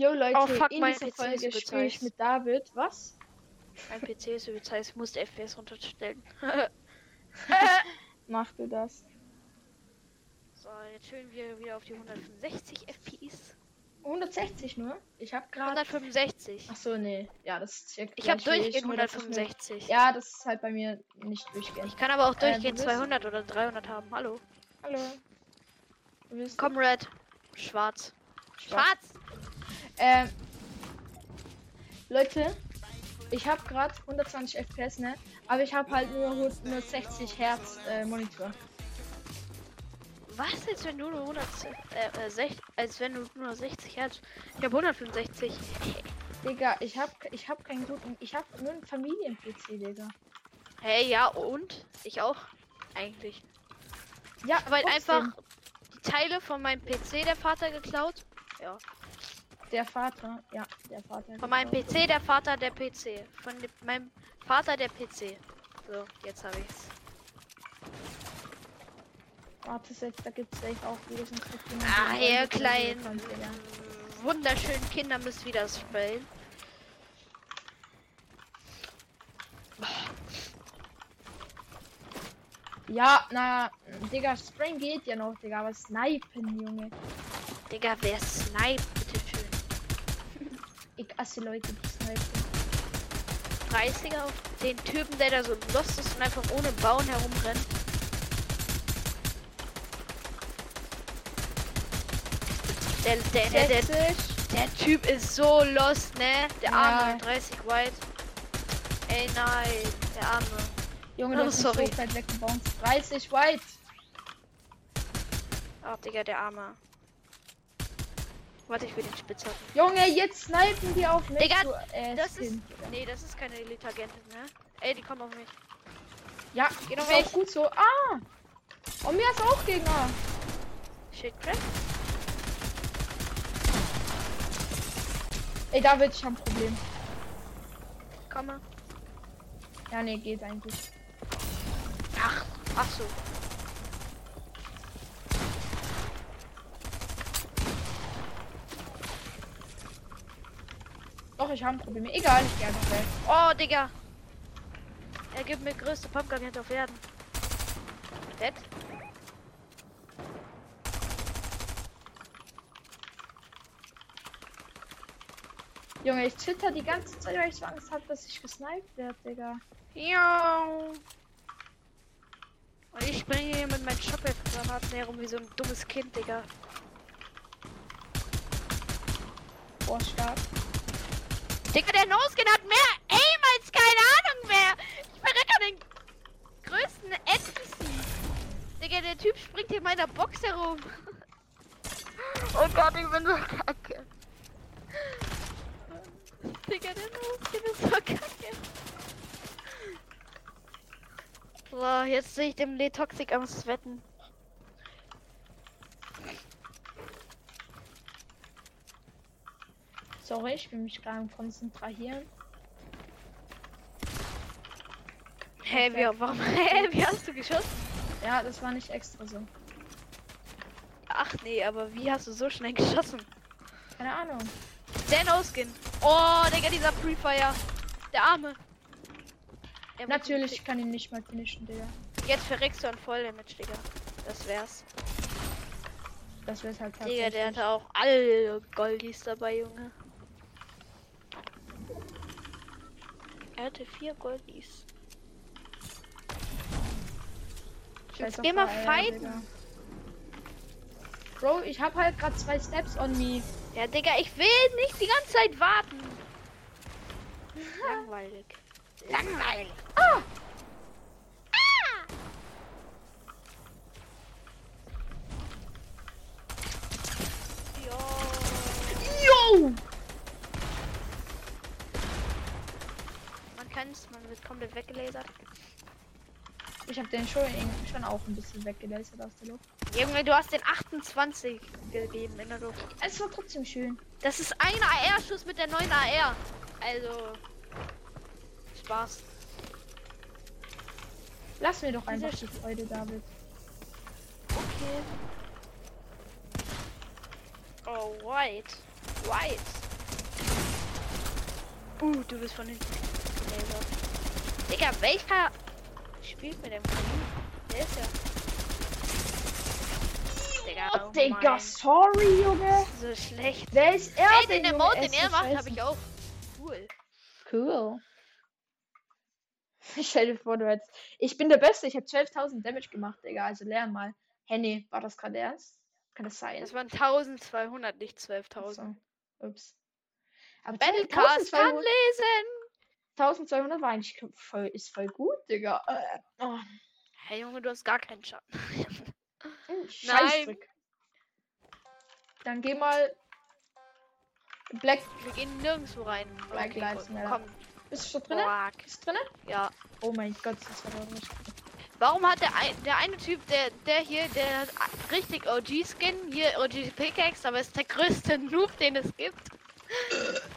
Jo Leute, Oh, fuck, in dieser PC Folge spiele ich überzeugt. mit David. Was? Mein PC ist heißt, ich muss die FPS runterstellen. Mach du das. so, jetzt schön wir wieder auf die 165 FPS. 160 nur? Ich habe gerade. 165. Ach so, nee. Ja, das ist ja Ich habe durchgehend nur, dass es nur- 165. Ja, das ist halt bei mir nicht durchgehend. Ich kann aber auch Äh, du durchgehend bist- 200 oder 300 haben. Hallo. Hallo. Komm, Red. Schwarz. Schwarz. Schwarz! Ähm, Leute, ich habe gerade 120 FPS, ne? Aber ich habe halt nur, nur 60 Hertz äh, Monitor. Was, als wenn du nur 100, äh, äh, sech, als wenn du nur 60 Hertz. Ich habe 165. Digga, ich habe ich hab keinen guten. Ich habe nur einen Familien-PC, Digga. Hey, ja, und? Ich auch. Eigentlich. Ja, Weil einfach die Teile von meinem PC der Vater geklaut. Ja. Der Vater, ja, der Vater. Von meinem PC der Vater der PC. Von dem, meinem Vater der PC. So, jetzt habe ich's. Warte, jetzt, da gibt's safe auch wieder so. Ah, ihr kleinen, kleinen. wunderschönen Kinder müsst wieder spielen. Ja, na, Digga, Spring geht ja noch, Digga, aber Snipen, Junge. Digga, wer snipe, bitteschön. Ich asse Leute, die snipen. 30er auf den Typen, der da so lost ist und einfach ohne Bauen herumrennt. Der, der, der, der, 60. der Typ ist so lost, ne? Der Ja. arme 30 White. Ey, nein, der arme. Junge, Oh, du sorry. so weit weggebounced. 30 White. Ach, Digga, der arme. Warte, ich will den Spitzhacken. Junge, jetzt snipen die auf mich. Digga, du, äh, Das ist. Skin. Nee, das ist keine Elite-Agentin, ne? Ey, die kommen auf mich. Ja, ist weg. auch gut so. Ah! Und mir ist auch Gegner. Shit, crap. Ey, David, ich hab ein Problem. Komme. Ja, nee, geht eigentlich. Ach, ach so. Doch, ich habe ein Problem. Egal, ich gehe einfach weg. Oh, Digga. Er gibt mir größte Pumpgun auf Erden. Dead? Junge, ich zitter die ganze Zeit, weil ich so Angst habe, dass ich gesniped werde, Digga. Ja. Und ich springe hier mit meinen Shockwave-Granaten herum wie so ein dummes Kind, Digga. Boah, stark. Digga, der No-Skin hat mehr Aim als keine Ahnung wer. Ich verrecke den größten NPC. Digga, der Typ springt hier in meiner Box herum. Oh Gott, ich bin so kacke. Digga, der No-Skin ist so kacke. So, jetzt sehe ich dem Le Toxic am Sweaten. Sorry, ich will mich gerade konzentrieren. Hä, wie, warum? Hä, wie hast du geschossen? Ja, das war nicht extra so. Ach nee, aber wie hast du so schnell geschossen? Keine Ahnung. Der No-Skin. Oh, Digga, dieser Pre-Fire. Der Arme. Er Natürlich, ich kann ihn nicht mal finishen, Digga. Jetzt verreckst du an Voll-Damage, Digga. Das wär's. Das wird halt tatsächlich. Digga, der hatte auch alle Goldies dabei, Junge. Er hatte vier Goldies. Auf geh mal fighten. Digga. Bro, ich hab halt gerade zwei Steps on me. Ja, Digga, ich will nicht die ganze Zeit warten. Langweilig. Langweilig. Ah! Jo. Yo! Man kann's, man wird komplett weggelasert. Ich hab den schon, schon auch ein bisschen weggelasert aus der Luft. Junge, du hast den 28 gegeben in der Luft. Es war trotzdem schön. Das ist ein AR-Schuss mit der neuen AR. Also. Spaß. Lass mir doch einfach die Freude, David. Okay. Oh, white. White. Uh, du bist von hinten. Digga, welcher spielt mit dem Kamin? Der ist ja. Digga, Oh, Digga, sorry, Junge. So schlecht. Wer ist er Ey, den? Emote, den ist er macht, habe ich auch. Cool. Cool. Stell dir vor, du hättest. Ich bin der Beste, ich habe 12.000 Damage gemacht, Digga. Also lern mal. Henny, war das gerade ernst? Kann das sein? Das waren 1200, nicht 12.000. So. Ups. Aber Battlecast kann 1200, lesen. 1200 war eigentlich voll, ist voll gut, Digga. Äh, oh, Hey Junge, du hast gar keinen Schaden. hm, Scheißdreck. Dann geh mal. Black. Wir gehen nirgendwo rein. Black Lives komm, Matter. komm. Bist du schon drinnen? Fuck. Bist du? Ja. Oh mein Gott, das war doch nicht. Warum hat der, ein, der eine Typ, der, der hier, der hat richtig OG-Skin, hier OG Pickaxe, aber ist der größte Noob, den es gibt.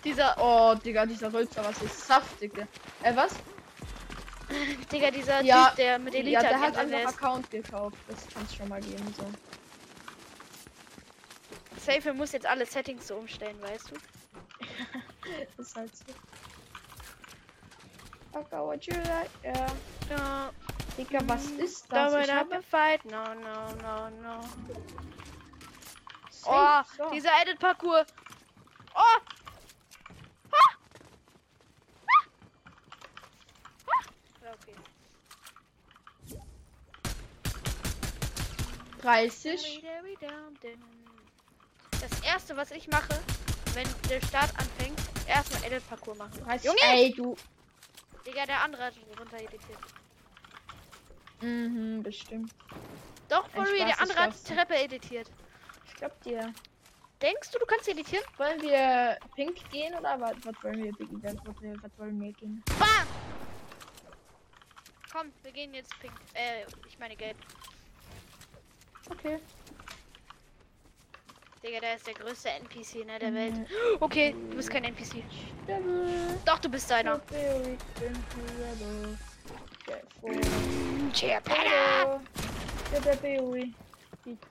Dieser, Oh, Digga, dieser Rülpser, was ist saftig. der- Äh, was? Digga, dieser Ja, Typ, der mit Elite Ja, der hat einfach ist- Account gekauft. Das kann es schon mal geben, so. Safe muss jetzt alle Settings so umstellen, weißt du? Das ist halt so. Okay, what you like? Ja. Ja. Digga, was ist Da das? will Ich hab fight. No, no, no, no. Oh, Safe, so. dieser Edit Parcours. Oh! Ah! Ah! Ah! Ja, okay. 30. Das erste, was ich mache, wenn der Start anfängt, erstmal Edit Parcours machen. 30. Junge! Ey, du. Digga, der andere hat runter editiert. Mhm, bestimmt. Doch, real, der andere hat glaub's. Treppe editiert. Ich glaub dir. Denkst du, du kannst editieren? Wollen wir pink gehen oder was, was wollen wir, Biggie? Was, was, was wollen wir gehen? Bam! Komm, wir gehen jetzt pink. Äh, ich meine gelb. Okay. Digga, der ist der größte NPC ne, der Welt. Mhm. Okay, du bist kein NPC. Doch, du bist einer.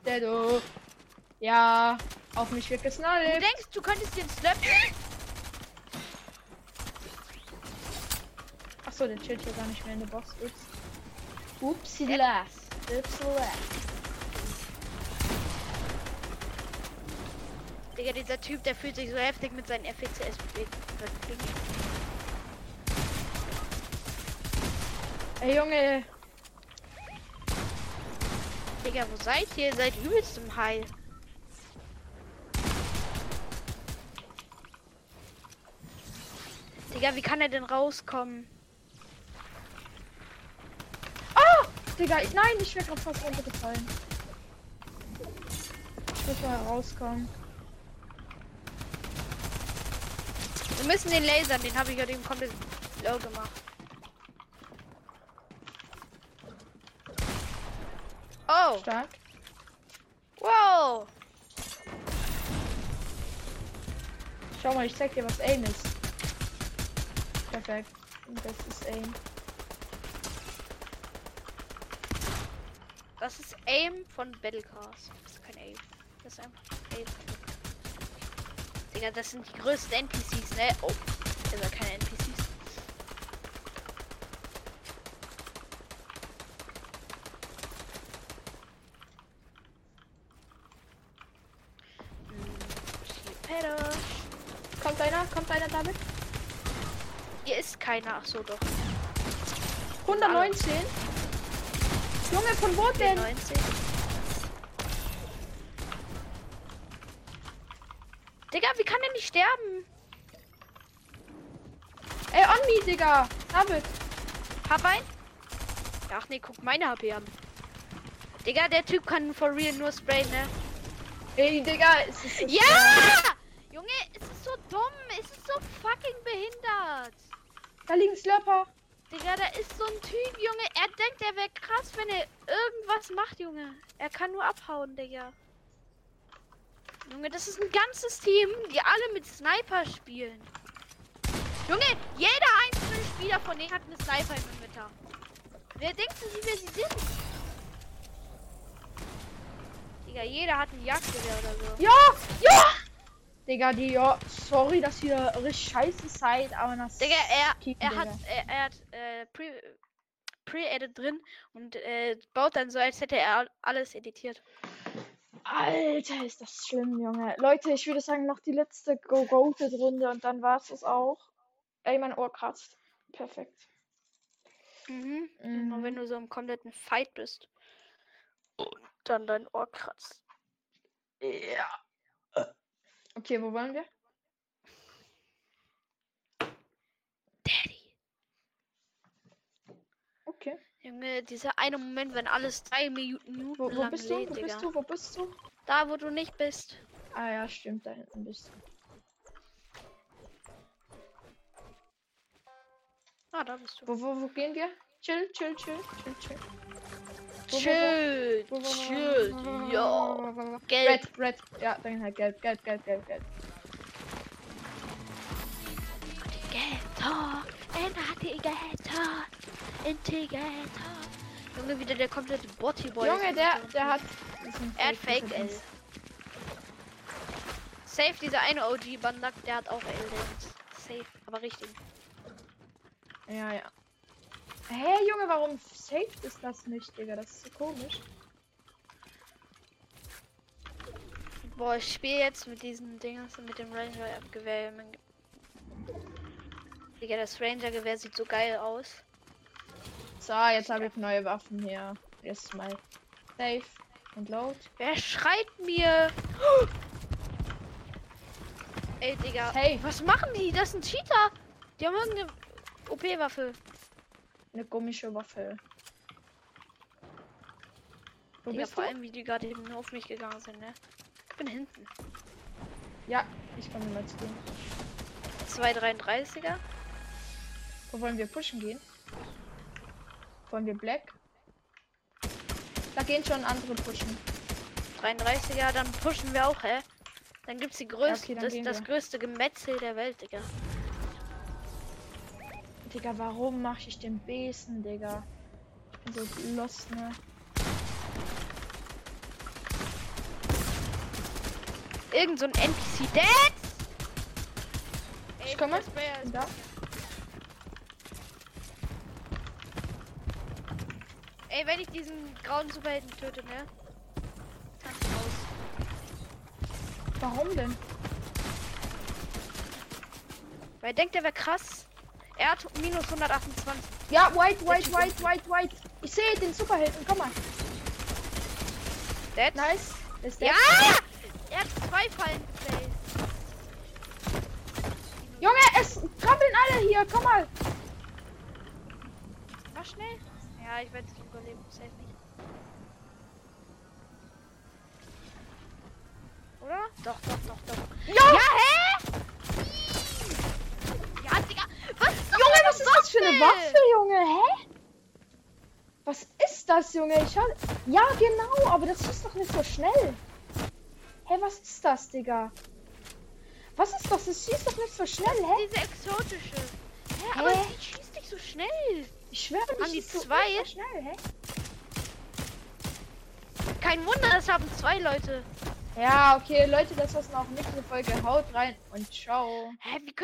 Devil, Ja, auf mich wird Du gesnallt. denkst, du könntest den Slap. Achso, der chillt hier gar nicht mehr in der Box. Ups. Upsi las. Upsi las. Digga, dieser Typ, der fühlt sich so heftig mit seinen FCS. Ey Junge. Digga, wo seid ihr? Ihr Seid übelst im Heil. Digga, wie kann er denn rauskommen? Ah! Digga, ich- nein, ich wäre gerade fast runtergefallen. Ich muss mal rauskommen. Wir müssen den lasern, den habe ich ja dem komplett low gemacht. Oh, Stark. wow. Schau mal, ich zeig dir, was Aim ist. Perfekt. Das ist Aim. Das ist Aim von Battlecast. Das ist kein Aim. Das ist einfach Aim. Digga, das sind die größten NPCs, ne? Oh, das sind keine NPCs. Hier ist keiner. Ach so, doch. 119? Junge, von wo denn? 90. Digga, wie kann der nicht sterben? Ey, on me, Digga. David. Hab ein. Ach nee, guck meine HP an. Digga, der Typ kann for real nur sprayen, ne? Ey, Digga, es ist. Ja! Junge, es ist so dumm. Es ist so fucking behindert. Da liegen Slurper. Digga, da ist so ein Typ, Junge. Er denkt, er wäre krass, wenn er irgendwas macht, Junge. Er kann nur abhauen, Digga. Junge, das ist ein ganzes Team, die alle mit Sniper spielen. Junge, jeder einzelne Spieler von denen hat eine Sniper im Inventar. Wer denkt sich, wer sie sind? Digga, jeder hat ein Jagdgewehr oder so. Ja! Ja! Digga, die, ja, sorry, dass ihr richtig scheiße seid, aber das. Digga, er, Kicken, er hat, Digga. er, er hat äh, Pre- Pre-Edit drin und äh, baut dann so, als hätte er alles editiert. Alter, ist das schlimm, Junge. Leute, ich würde sagen, noch die letzte Go-Goated-Runde und dann war es das auch. Ey, mein Ohr kratzt. Perfekt. Mhm. Mhm. Nur wenn du so im kompletten Fight bist. Und dann dein Ohr kratzt. Ja. Okay, wo wollen wir? Daddy. Okay. Junge, dieser eine Moment, wenn alles drei Minuten, Wo, wo bist du? lädt, Wo Digga. bist du? Wo bist du? Da, wo du nicht bist. Ah ja, stimmt, da hinten bist du. Ah, da bist du. Wo, wo, wo gehen wir? Chill, chill, chill, chill, chill. Chill, chill, ja. Gelb. Red, red. Ja, dann halt gelb, gelb, gelb, gelb, gelb. Integrator, Integrator, Integrator. Junge, wieder der komplette Bodyboy. Junge, der, der hat. diesen Er hat Fake Fake L. Safe, dieser eine OG Bandak, der hat auch L. Dance. Safe, aber richtig. Ja, ja. Hey, Junge, warum saved ist das nicht, Digga? Das ist so komisch. Boah, ich spiele jetzt mit diesen Dingern, mit dem Ranger-Gewehr. Digga, das Ranger-Gewehr sieht so geil aus. So, jetzt habe ich neue Waffen hier. Jetzt mal safe und load. Wer schreit mir? Ey, Digga. Safe. Was machen die? Das sind Cheater. Die haben irgendeine OP-Waffe. Eine komische Waffe. Wo Digga, bist vor du? allem, wie die gerade eben auf mich gegangen sind, ne? Ich bin hinten. Ja, ich komme mal zu dir. 233er. Wo wollen wir pushen gehen? Wollen wir Black? Da gehen schon andere pushen. 33er, dann pushen wir auch, hä? Dann gibt's die größte, okay, dann das, das größte Gemetzel der Welt, Digga. Digga, warum mache ich den Besen, Digga? Ich bin so lost, ne? Irgend so ein NPC. Dad! Ich komme. Ey, wenn ich diesen grauen Superhelden töte, ne? Tanz raus. Warum denn? Weil denkt, er wäre krass. Er hat minus 128. Ja, white, white, white, white, white. Ich sehe den Superhelden, komm mal. Dead? Nice. Ist der? Ja! Er hat zwei Fallen geplaced. Junge, es trampeln alle hier, komm mal. Mach schnell. Ja, ich werde es überleben. Safe nicht. Oder? Doch, doch, doch, doch. Ja! Ja, hä? Ja, Digga. Was ist Junge, was ist das für eine Waffe, Junge? Hä? Was ist das, Junge? Ich hab... Ja, genau, aber das ist doch nicht so schnell. Hä, was ist das, Digga? Was ist das? Das schießt doch nicht so schnell, hä? Diese exotische. Hä, aber Hä? die schießt nicht so schnell. Ich schwöre, Haben die schießt so zwei? ultra schnell, hä? Kein Wunder, das haben zwei Leute. Ja, okay, Leute, das war's noch nicht eine Folge. Haut rein und ciao. Hä, wie